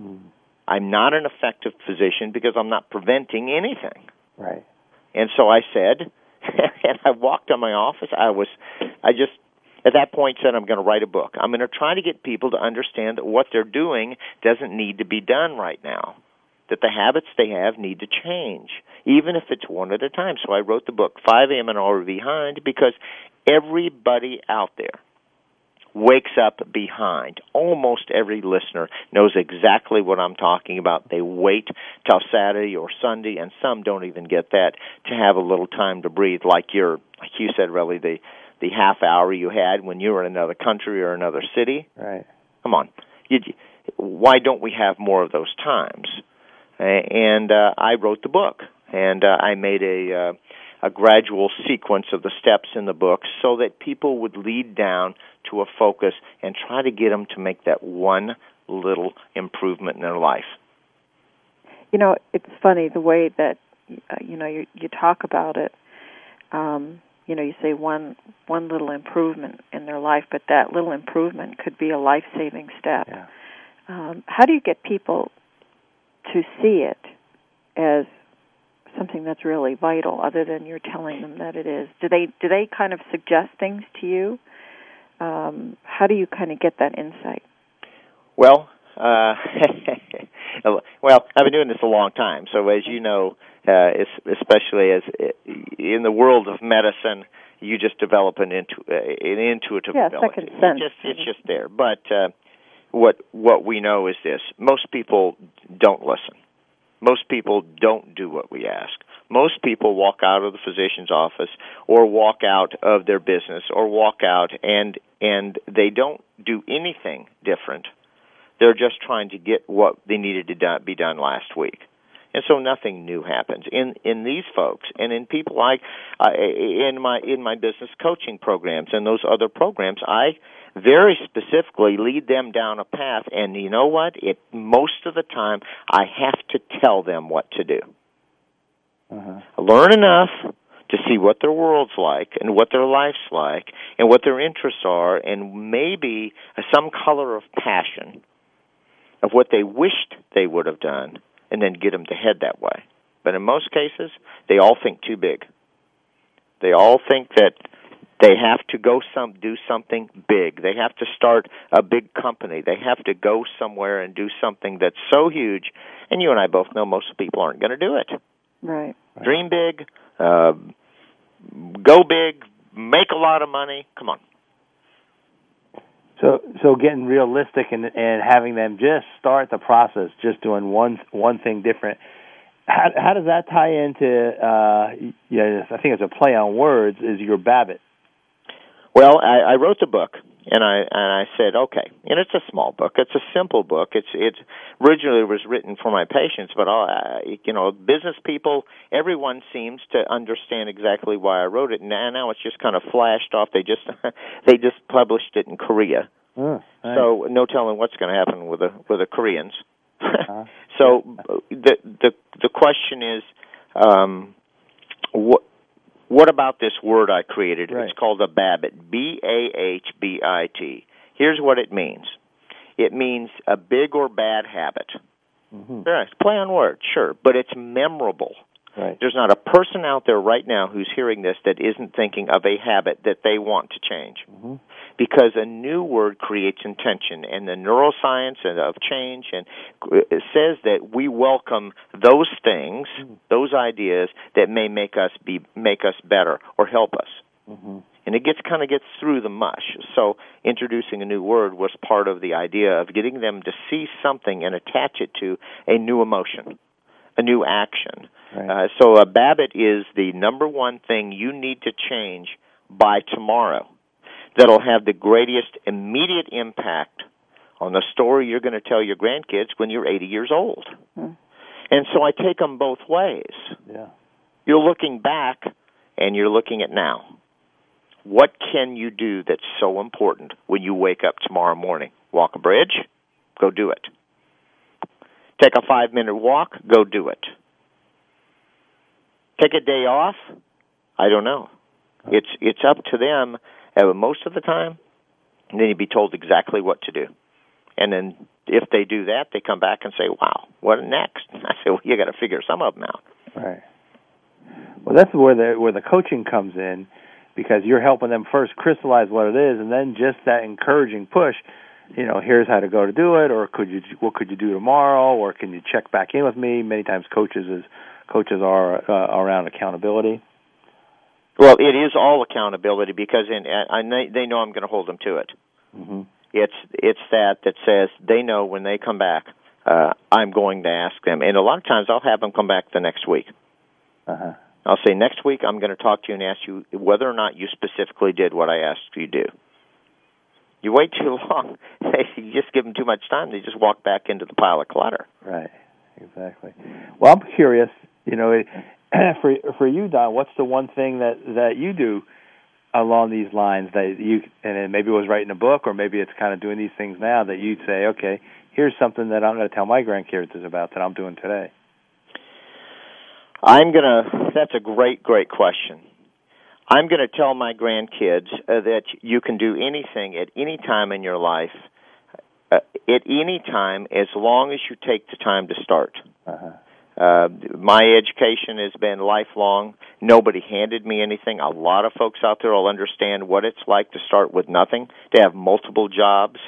Speaker 4: Mm. I'm not an effective physician because I'm not preventing anything.
Speaker 2: Right.
Speaker 4: And so I said, and I walked to my office. I was, I just at that point said I'm going to write a book. I'm going to try to get people to understand that what they're doing doesn't need to be done right now. That the habits they have need to change, even if it's one at a time. So I wrote the book, 5 a.m. and Already Behind, because everybody out there wakes up behind. Almost every listener knows exactly what I'm talking about. They wait till Saturday or Sunday, and some don't even get that to have a little time to breathe, like you're, like you said, really the the half hour you had when you were in another country or another city.
Speaker 2: Right.
Speaker 4: Come on. You, why don't we have more of those times? And uh, I wrote the book, and uh, I made a uh, a gradual sequence of the steps in the book so that people would lead down to a focus and try to get them to make that one little improvement in their life.
Speaker 3: You know, it's funny the way that uh, you know you you talk about it. Um, you know you say one one little improvement in their life but that little improvement could be a life saving step.
Speaker 2: Yeah.
Speaker 3: um, how do you get people to see it as something that's really vital other than you're telling them that it is? Do they do they kind of suggest things to you? Um, how do you kind of get that insight?
Speaker 4: Well uh, well, I've been doing this a long time, so as you know, uh, especially as in the world of medicine, you just develop an, intu- uh, an intuitive
Speaker 3: yeah,
Speaker 4: ability.
Speaker 3: Second sense.
Speaker 4: It's just it's just there. But uh, what what we know is this: most people don't listen. Most people don't do what we ask. Most people walk out of the physician's office or walk out of their business or walk out and and they don't do anything different. They're just trying to get what they needed to do, be done last week and so nothing new happens in in these folks and in people like uh, in my in my business coaching programs and those other programs i very specifically lead them down a path. And you know what? It most of the time i have to tell them what to do. Uh-huh. learn enough to see what their world's like and what their life's like and what their interests are and maybe some color of passion of what they wished they would have done and then get them to head that way. But in most cases, they all think too big. They all think that they have to go some do something big. They have to start a big company. They have to go somewhere and do something that's so huge. And you and I both know most people aren't going to do it.
Speaker 3: Right.
Speaker 4: Dream big, uh, go big, make a lot of money. Come on.
Speaker 2: So, so getting realistic and and having them just start the process, just doing one one thing different. How how does that tie into? Uh, yeah, I think it's a play on words. Is your Bahbit?
Speaker 4: Well, I, I wrote the book, and I and I said, okay, and it's a small book. It's a simple book. It's it originally was written for my patients, but all uh, you know, business people, everyone seems to understand exactly why I wrote it. And now it's just kind of flashed off. They just they just published it in Korea,
Speaker 2: oh, nice.
Speaker 4: so no telling what's going to happen with the with the Koreans. uh-huh. so the the the question is, um, what what about this word I created?
Speaker 2: Right.
Speaker 4: It's called a Bahbit. B A H B I T. Here's what it means. It means a big or bad habit.
Speaker 2: Mm-hmm.
Speaker 4: Right. Play on words, sure, but it's memorable.
Speaker 2: Right.
Speaker 4: There's not a person out there right now who's hearing this that isn't thinking of a habit that they want to change.
Speaker 2: Mm-hmm.
Speaker 4: Because a new word creates intention, and the neuroscience of change and it says that we welcome those things,
Speaker 2: mm-hmm.
Speaker 4: those ideas that may make us be make us better or help us.
Speaker 2: Mm-hmm.
Speaker 4: And it gets kind of gets through the mush. So introducing a new word was part of the idea of getting them to see something and attach it to a new emotion, a new action.
Speaker 2: Right.
Speaker 4: Uh, so a Bahbit is the number one thing you need to change by tomorrow that'll have the greatest immediate impact on the story you're going to tell your grandkids when you're 80 years old.
Speaker 3: Hmm.
Speaker 4: And so I take them both ways.
Speaker 2: Yeah.
Speaker 4: You're looking back and you're looking at now. What can you do that's so important when you wake up tomorrow morning? Walk a bridge? Go do it. Take a five minute walk? Go do it. Take a day off? I don't know. It's it's up to them uh, most of the time. And then you'd be told exactly what to do. And then if they do that, they come back and say, "Wow, what next?" I say, "Well, you got to figure some of them out."
Speaker 2: Right. Well, that's where the where the coaching comes in, because you're helping them first crystallize what it is, and then just that encouraging push. You know, here's how to go to do it, or could you what could you do tomorrow, or can you check back in with me? Many times, coaches is coaches are uh, around accountability.
Speaker 4: Well, it is all accountability because in, I, they know I'm going to hold them to it.
Speaker 2: Mm-hmm.
Speaker 4: It's it's that that says they know when they come back, uh, I'm going to ask them, and a lot of times I'll have them come back the next week.
Speaker 2: Uh-huh.
Speaker 4: I'll say next week I'm going to talk to you and ask you whether or not you specifically did what I asked you to do. You wait too long, you just give them too much time. They just walk back into the pile of clutter.
Speaker 2: Right. Exactly. Well, I'm curious. You know, for for you, Don, what's the one thing that that you do along these lines that you and maybe it was writing a book or maybe it's kind of doing these things now that you'd say, okay, here's something that I'm going to tell my grandkids about that I'm doing today.
Speaker 4: I'm going to. That's a great, great question. I'm going to tell my grandkids uh, that you can do anything at any time in your life, uh, at any time, as long as you take the time to start.
Speaker 2: Uh-huh.
Speaker 4: Uh, my education has been lifelong. Nobody handed me anything. A lot of folks out there will understand what it's like to start with nothing, to have multiple jobs,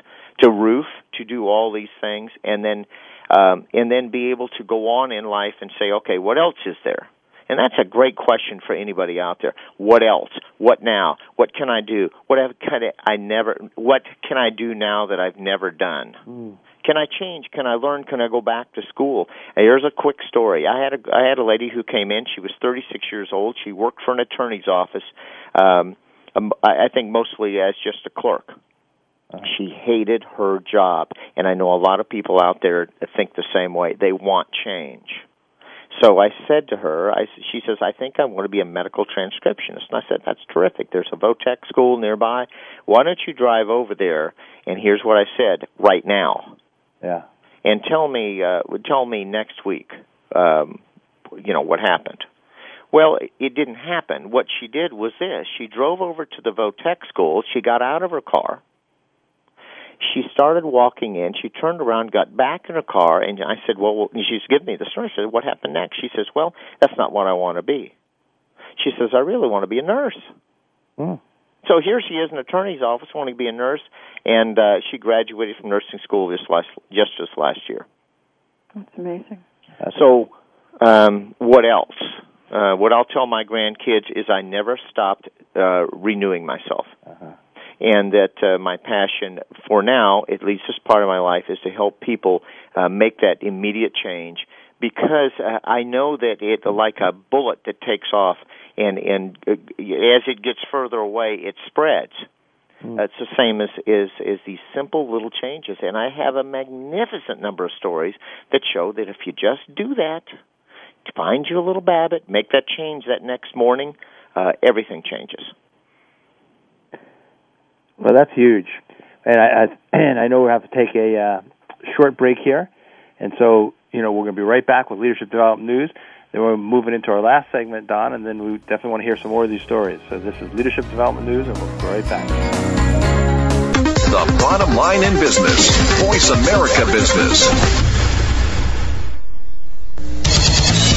Speaker 4: to roof, to do all these things, and then um, and then be able to go on in life and say, okay, what else is there? And that's a great question for anybody out there. What else? What now? What can I do? What have, can I, I never? What can I do now that I've never done?
Speaker 2: Mm.
Speaker 4: Can I change? Can I learn? Can I go back to school? Here's a quick story. I had a I had a lady who came in. She was 36 years old. She worked for an attorney's office. Um, I think mostly as just a clerk.
Speaker 2: Uh-huh.
Speaker 4: She hated her job, and I know a lot of people out there think the same way. They want change. So I said to her, I, she says, I think I want to be a medical transcriptionist. And I said, that's terrific. There's a Votech school nearby. Why don't you drive over there? And here's what I said right now.
Speaker 2: Yeah.
Speaker 4: And tell me, uh, tell me next week, um, you know, what happened. Well, it didn't happen. What she did was this. She drove over to the Votech school. She got out of her car. She started walking in. She turned around, got back in her car, and I said, "Well," she's giving me the story. I said, "What happened next?" She says, "Well, that's not what I want to be." She says, "I really want to be a nurse."
Speaker 2: Mm.
Speaker 4: So here she is in an attorney's office wanting to be a nurse, and uh, she graduated from nursing school this last just this last year.
Speaker 3: That's amazing.
Speaker 4: So, um, what else? Uh, what I'll tell my grandkids is I never stopped uh, renewing myself.
Speaker 2: Uh-huh.
Speaker 4: And that uh, my passion for now, at least this part of my life, is to help people uh, make that immediate change because uh, I know that it, like a bullet that takes off, and and uh, as it gets further away, it spreads.
Speaker 2: Mm.
Speaker 4: It's the same as is is these simple little changes, and I have a magnificent number of stories that show that if you just do that, find you a little Bahbit, make that change that next morning, uh, everything changes.
Speaker 2: Well, that's huge, and I, I and I know we have to take a uh, short break here, and so you know we're going to be right back with leadership development news. Then we're moving into our last segment, Don, and then we definitely want to hear some more of these stories. So this is leadership development news, and we'll be right back.
Speaker 7: The bottom line in business. Voice America Business.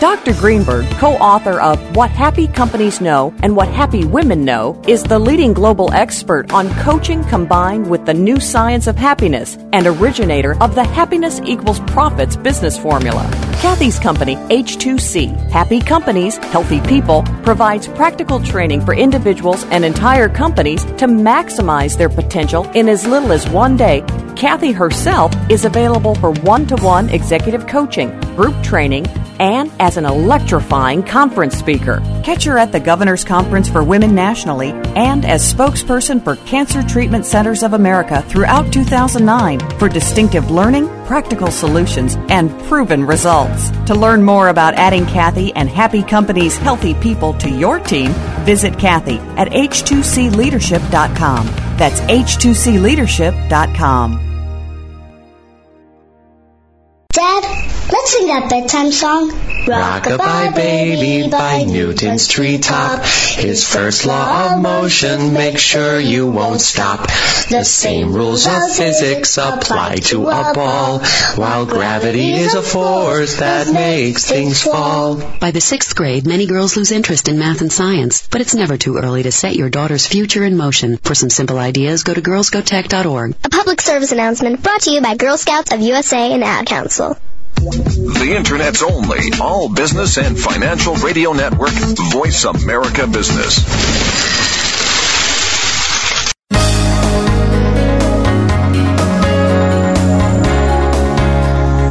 Speaker 5: Dr. Greenberg, co author of What Happy Companies Know and What Happy Women Know, is the leading global expert on coaching combined with the new science of happiness and originator of the Happiness Equals Profits business formula. Kathy's company, H2C, Happy Companies, Healthy People, provides practical training for individuals and entire companies to maximize their potential in as little as one day. Kathy herself is available for one to one executive coaching, group training, and as an electrifying conference speaker. Catch her at the Governor's Conference for Women nationally and as spokesperson for Cancer Treatment Centers of America throughout 2009 for distinctive learning, practical solutions, and proven results. To learn more about adding Kathy and Happy Companies Healthy People to your team, visit Kathy at h2cleadership.com. That's h2cleadership.com.
Speaker 9: let's sing that bedtime song.
Speaker 11: Rockabye baby by Newton's treetop. His first law of motion makes sure you won't stop. The same rules of physics apply to a ball, while gravity is a force that makes things fall.
Speaker 12: By the sixth grade, many girls lose interest in math and science, but it's never too early to set your daughter's future in motion. For some simple ideas, go to girlsgotech.org.
Speaker 9: A public service announcement brought to you by Girl Scouts of USA and Ad Council.
Speaker 7: The Internet's only all business and financial radio network, Voice America Business.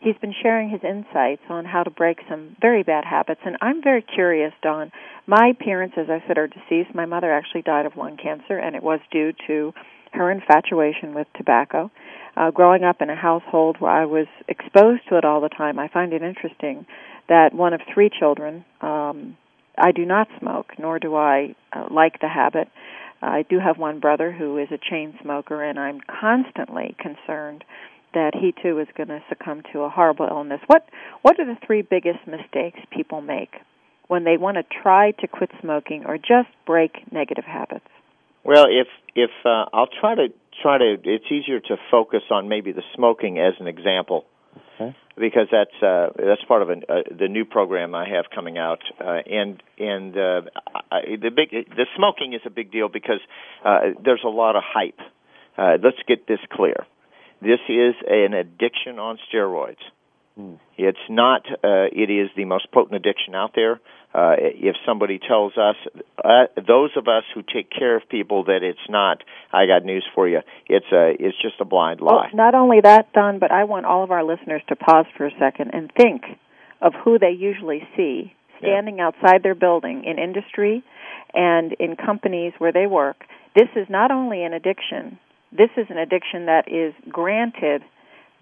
Speaker 3: He's been sharing his insights on how to break some very bad habits. And I'm very curious, Don. My parents, as I said, are deceased. My mother actually died of lung cancer, and it was due to her infatuation with tobacco. Uh, growing up in a household where I was exposed to it all the time, I find it interesting that one of three children, um, I do not smoke, nor do I uh, like the habit. I do have one brother who is a chain smoker, and I'm constantly concerned that he too is going to succumb to a horrible illness. What What are the three biggest mistakes people make when they want to try to quit smoking or just break negative habits?
Speaker 4: Well, if if uh, I'll try to try to, it's easier to focus on maybe the smoking as an example. Okay. Because that's uh, that's part of uh, the new program I have coming out, uh, and and uh, I, the big the smoking is a big deal because uh, there's a lot of hype. Uh, let's get this clear: this is an addiction on steroids. Mm. It's not. Uh, it is the most potent addiction out there. Uh, if somebody tells us, uh, those of us who take care of people, that it's not, I got news for you. It's a, it's just a blind lie.
Speaker 3: Well, not only that, Don, but I want all of our listeners to pause for a second and think of who they usually see standing yeah. outside their building in industry and in companies where they work. This is not only an addiction. This is an addiction that is granted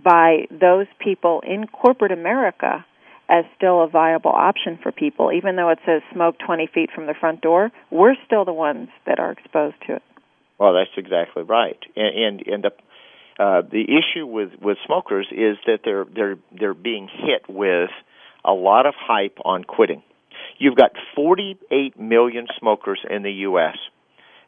Speaker 3: by those people in corporate America as still a viable option for people, even though it says smoke 20 feet from the front door. We're still the ones that are exposed to it.
Speaker 4: Well, that's exactly right, and and, and the uh, the issue with with smokers is that they're they're they're being hit with a lot of hype on quitting. You've got 48 million smokers in the U.S.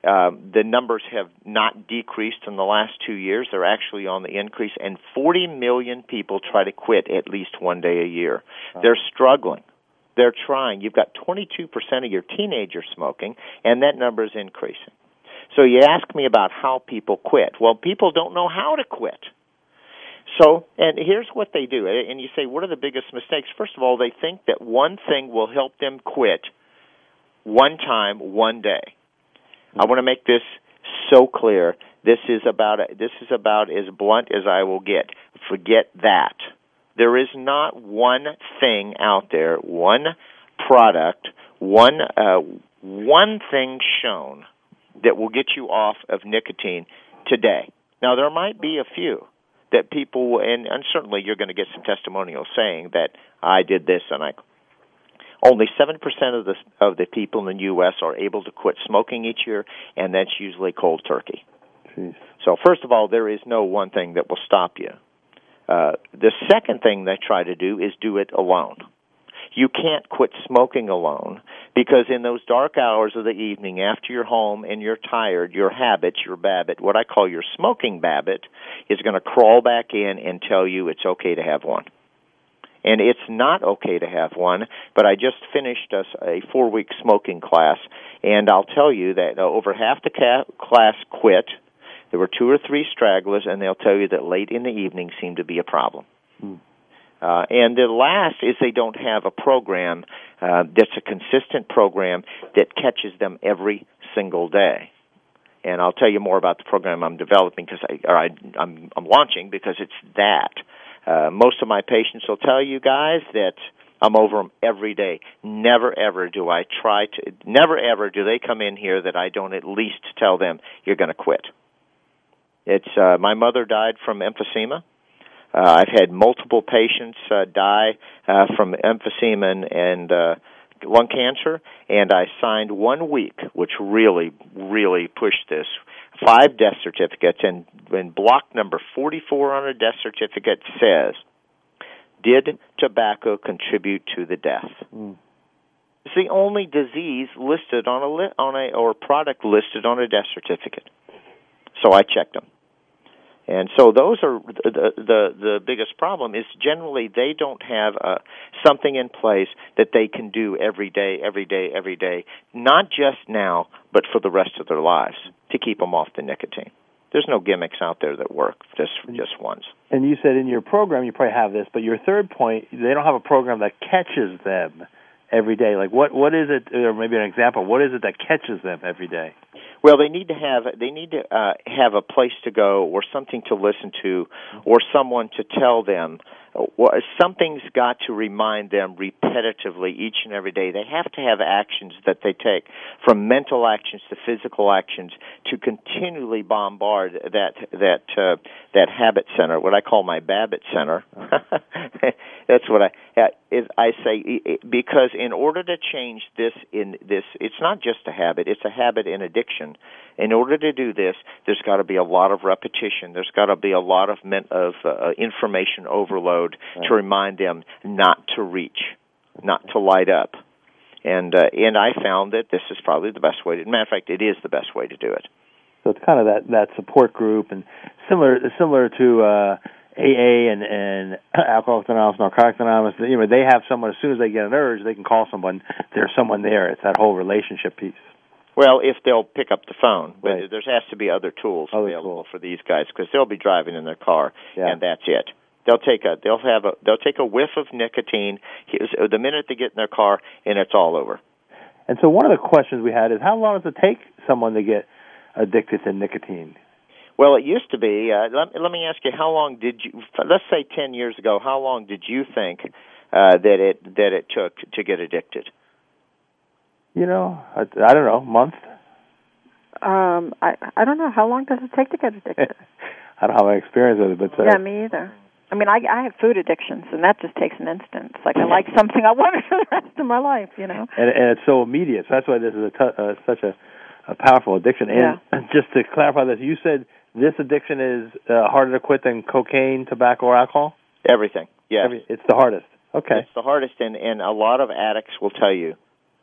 Speaker 4: Um, the numbers have not decreased in the last two years. They're actually on the increase, and 40 million people try to quit at least one day a year. They're struggling. They're trying. You've got 22% of your teenagers smoking, and that number is increasing. So you ask me about how people quit. Well, people don't know how to quit. So, and here's what they do. And you say, what are the biggest mistakes? First of all, they think that one thing will help them quit one time, one day. I want to make this so clear. This is about this is about as blunt as I will get. Forget that. There is not one thing out there, one product, one uh, one thing shown that will get you off of nicotine today. Now there might be a few that people and, and certainly you're going to get some testimonials saying that I did this and I only 7% of the, of the people in the U.S. are able to quit smoking each year, and that's usually cold turkey. Jeez. So, first of all, there is no one thing that will stop you. Uh, the second thing they try to do is do it alone. You can't quit smoking alone because in those dark hours of the evening after you're home and you're tired, your habit, your bahbit, what I call your smoking bahbit, is going to crawl back in and tell you it's okay to have one and it's not okay to have one. But I just finished a, a four week smoking class, and I'll tell you that uh, over half the ca- class quit. There were two or three stragglers, and they'll tell you that late in the evening seemed to be a problem. Hmm. Uh, and the last is they don't have a program uh, that's a consistent program that catches them every single day. And I'll tell you more about the program I'm developing because I, or I, I'm, I'm launching because it's that. Uh, most of my patients will tell you guys that I'm over them every day. Never ever do I try to, never ever do they come in here that I don't at least tell them you're going to quit. It's, uh, my mother died from emphysema. Uh, I've had multiple patients uh, die uh, from emphysema and, and uh, lung cancer, and I signed one week, which really, really pushed this five death certificates, and, and block number 44 on a death certificate says, Did tobacco contribute to the death? Mm. It's the only disease listed on a li- on a or product listed on a death certificate. So I checked them. And so those are the the, the biggest problem is generally they don't have uh, something in place that they can do every day, every day, every day, not just now, but for the rest of their lives to keep them off the nicotine. There's no gimmicks out there that work just just once.
Speaker 2: And you said in your program you probably have this, but your third point, they don't have a program that catches them every day? Like what what is it, or maybe an example? What is it that catches them every day?
Speaker 4: Well, they need to have they need to uh, have a place to go, or something to listen to, or someone to tell them something's got to remind them repetitively each and every day. They have to have actions that they take, from mental actions to physical actions, to continually bombard that that uh, that habit center, what I call my Bahbit center. That's what I is I say because in order to change this in this, it's not just a habit; it's a habit in addiction. In order to do this, there's got to be a lot of repetition. There's got to be a lot of of uh, information overload right. to remind them not to reach, not to light up. And uh, and I found that this is probably the best way. To, matter of fact, it is the best way to do it.
Speaker 2: So it's kind of that that support group and similar similar to. Uh, AA and and Alcoholics Anonymous, Narcotics Anonymous, you know, they have someone as soon as they get an urge, they can call someone. There's someone there. It's that whole relationship piece.
Speaker 4: Well, if they'll pick up the phone, but
Speaker 2: right.
Speaker 4: there has to be other tools
Speaker 2: other
Speaker 4: available
Speaker 2: tools.
Speaker 4: for these guys because they'll be driving in their car,
Speaker 2: yeah.
Speaker 4: and that's it. They'll take a they'll have a they'll take a whiff of nicotine the minute they get in their car, and it's all over.
Speaker 2: And so one of the questions we had is how long does it take someone to get addicted to nicotine?
Speaker 4: Well, it used to be. Uh, let, let me ask you, how long did you? Let's say ten years ago, how long did you think uh, that it that it took to get addicted?
Speaker 2: You know, I, I don't know, month.
Speaker 3: Um, I I don't know how long does it take to get addicted.
Speaker 2: I don't have any experience with it, but uh,
Speaker 3: yeah, me either. I mean, I I have food addictions, and that just takes an instant. It's like I like something, I want it for the rest of my life, you know.
Speaker 2: And, and it's so immediate. So that's why this is a t- uh, such a, a powerful addiction. And
Speaker 3: yeah.
Speaker 2: just to clarify this, you said this addiction is uh, harder to quit than cocaine, tobacco, or alcohol.
Speaker 4: Everything. Yes.
Speaker 2: Every, it's the hardest. Okay.
Speaker 4: It's the hardest, and and a lot of addicts will tell you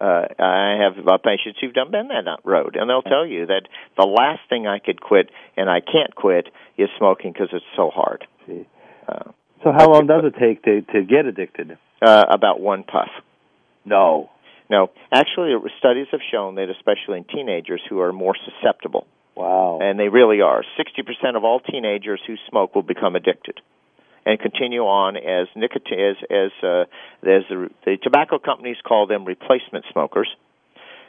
Speaker 4: uh, I have uh, patients who've done been that road, and they'll tell you that the last thing I could quit, and I can't quit, is smoking because it's so hard.
Speaker 2: Uh, so how long does it take to to get addicted?
Speaker 4: Uh, about one puff.
Speaker 2: No.
Speaker 4: No, actually, studies have shown that, especially in teenagers who are more susceptible.
Speaker 2: Wow.
Speaker 4: And they really are. Sixty percent of all teenagers who smoke will become addicted and continue on as nicotine as as uh, as the, the tobacco companies call them replacement smokers.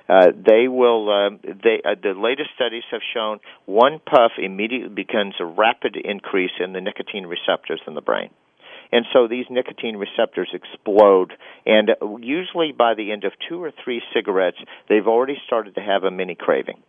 Speaker 4: Uh, they will. Uh, they uh, the latest studies have shown one puff immediately begins a rapid increase in the nicotine receptors in the brain. And so these nicotine receptors explode, and usually by the end of two or three cigarettes, they've already started to have a mini craving.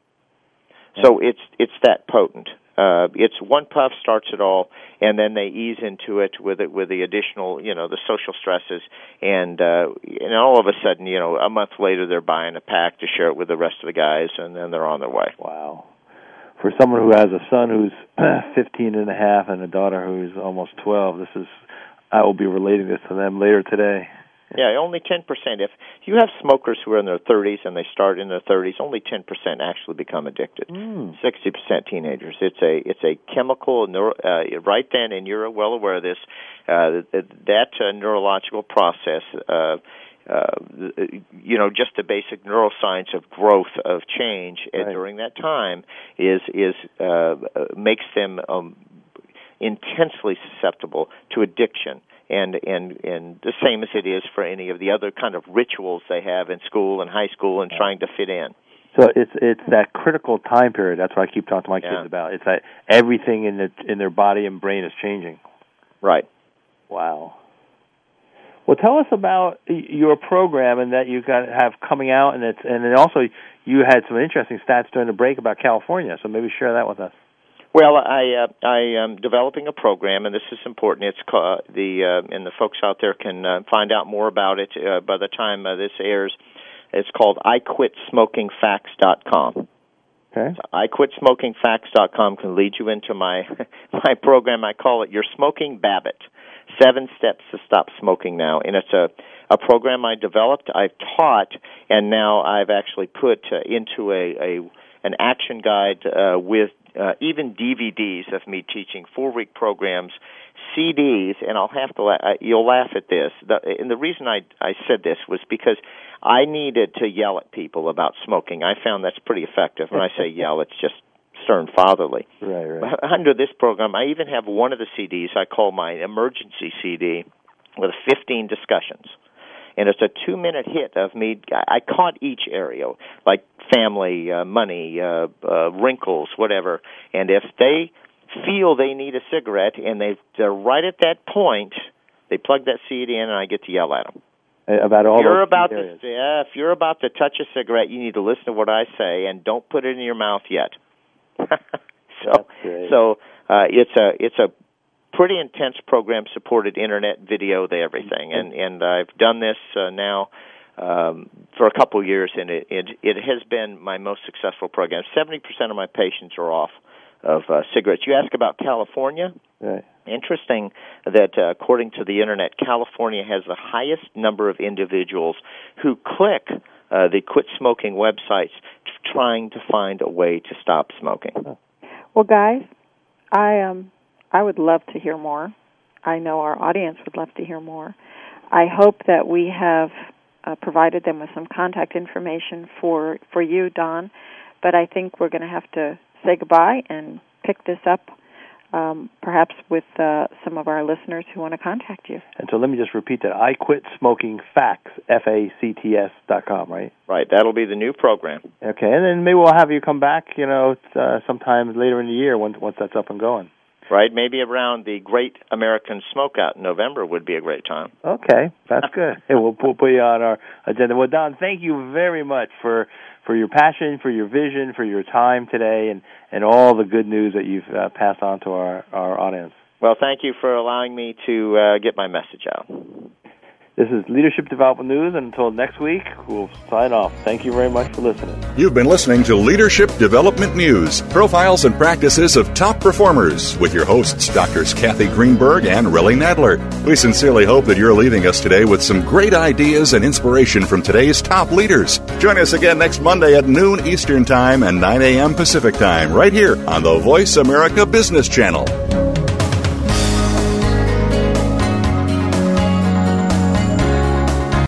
Speaker 4: So it's it's that potent uh, it's one puff starts it all, and then they ease into it with it with the additional, you know, the social stresses, and uh, and all of a sudden, you know, a month later they're buying a pack to share it with the rest of the guys, and then they're on their way.
Speaker 2: Wow. For someone who has a son who's 15 and a half and a daughter who's almost 12, this is I will be relating this to them later today.
Speaker 4: Yeah, only 10%. If you have smokers who are in their 30s and they start in their 30s, only 10% actually become addicted.
Speaker 2: Mm.
Speaker 4: 60% teenagers. It's a it's a chemical neuro, uh, right then, and you're well aware of this. Uh, that uh, neurological process. Uh, uh, you know, just the basic neuroscience of growth of change
Speaker 2: right.
Speaker 4: during that time is is uh, makes them um, intensely susceptible to addiction and and and the same as it is for any of the other kind of rituals they have in school and high school and trying to fit in.
Speaker 2: So it's it's that critical time period. That's what I keep talking to my
Speaker 4: yeah.
Speaker 2: kids about. It's that everything in the in their body and brain is changing.
Speaker 4: Right.
Speaker 2: Wow. Well, tell us about your program and that you got have coming out, and it's and then also you had some interesting stats during the break about California. So maybe share that with us.
Speaker 4: Well, I uh, I am developing a program, and this is important. It's called the uh, and the folks out there can uh, find out more about it uh, by the time uh, this airs. It's called IQuitSmokingFacts.com.
Speaker 2: Okay.
Speaker 4: So IQuitSmokingFacts.com can lead you into my my program. I call it Your Smoking Bahbit: Seven Steps to Stop Smoking Now, and it's a a program I developed, I've taught, and now I've actually put uh, into a, a an action guide uh, with uh, even DVDs of me teaching four week programs, CDs, and I'll have to la- uh, you'll laugh at this. The, and the reason I I said this was because I needed to yell at people about smoking. I found that's pretty effective. When I say yell, it's just stern fatherly.
Speaker 2: Right, right.
Speaker 4: Under this program, I even have one of the CDs I call my emergency CD with 15 discussions and it's a two minute hit of me. I caught each area, like family, uh, money, uh, uh, wrinkles, whatever. And if they feel they need a cigarette and they they're right at that point, They plug that seed in, and I get to yell at them.
Speaker 2: About all
Speaker 4: if you're about to yeah, if you're about to touch a cigarette, you need to listen to what I say and don't put it in your mouth yet. so so uh, it's a it's a pretty intense program supported internet video the everything and and I've done this uh, now um, for a couple of years and it, it it has been my most successful program. Seventy percent of my patients are off of uh, cigarettes. You ask about California.
Speaker 2: Right.
Speaker 4: Interesting that uh, according to the internet, California has the highest number of individuals who click uh, the quit smoking websites trying to find a way to stop smoking.
Speaker 3: Well, guys, I um I would love to hear more. I know our audience would love to hear more. I hope that we have uh, provided them with some contact information for for you, Don. But I think we're going to have to say goodbye and pick this up, um, perhaps with uh, some of our listeners who want to contact you.
Speaker 2: And so let me just repeat that. I quit smoking facts, F A C T S dot com, right?
Speaker 4: Right. That'll be the new program.
Speaker 2: Okay, and then maybe we'll have you come back, you know, uh, sometime later in the year once once that's up and going.
Speaker 4: Right. Maybe around the Great American Smokeout in November would be a great time.
Speaker 2: Okay, that's good. Hey, we'll, we'll put you on our agenda. Well, Don, thank you very much for for your passion, for your vision, for your time today, and and all the good news that you've uh, passed on to our our audience.
Speaker 4: Well, thank you for allowing me to uh, get my message out.
Speaker 2: This is Leadership Development News, and until next week, we'll sign off. Thank you very much for listening.
Speaker 1: You've been listening to Leadership Development News, profiles and practices of top performers, with your hosts, Doctors Cathy Greenberg and Relly Nadler. We sincerely hope that you're leaving us today with some great ideas and inspiration from today's top leaders. Join us again next Monday at noon Eastern Time and 9 a.m. Pacific Time, right here on the Voice America Business Channel.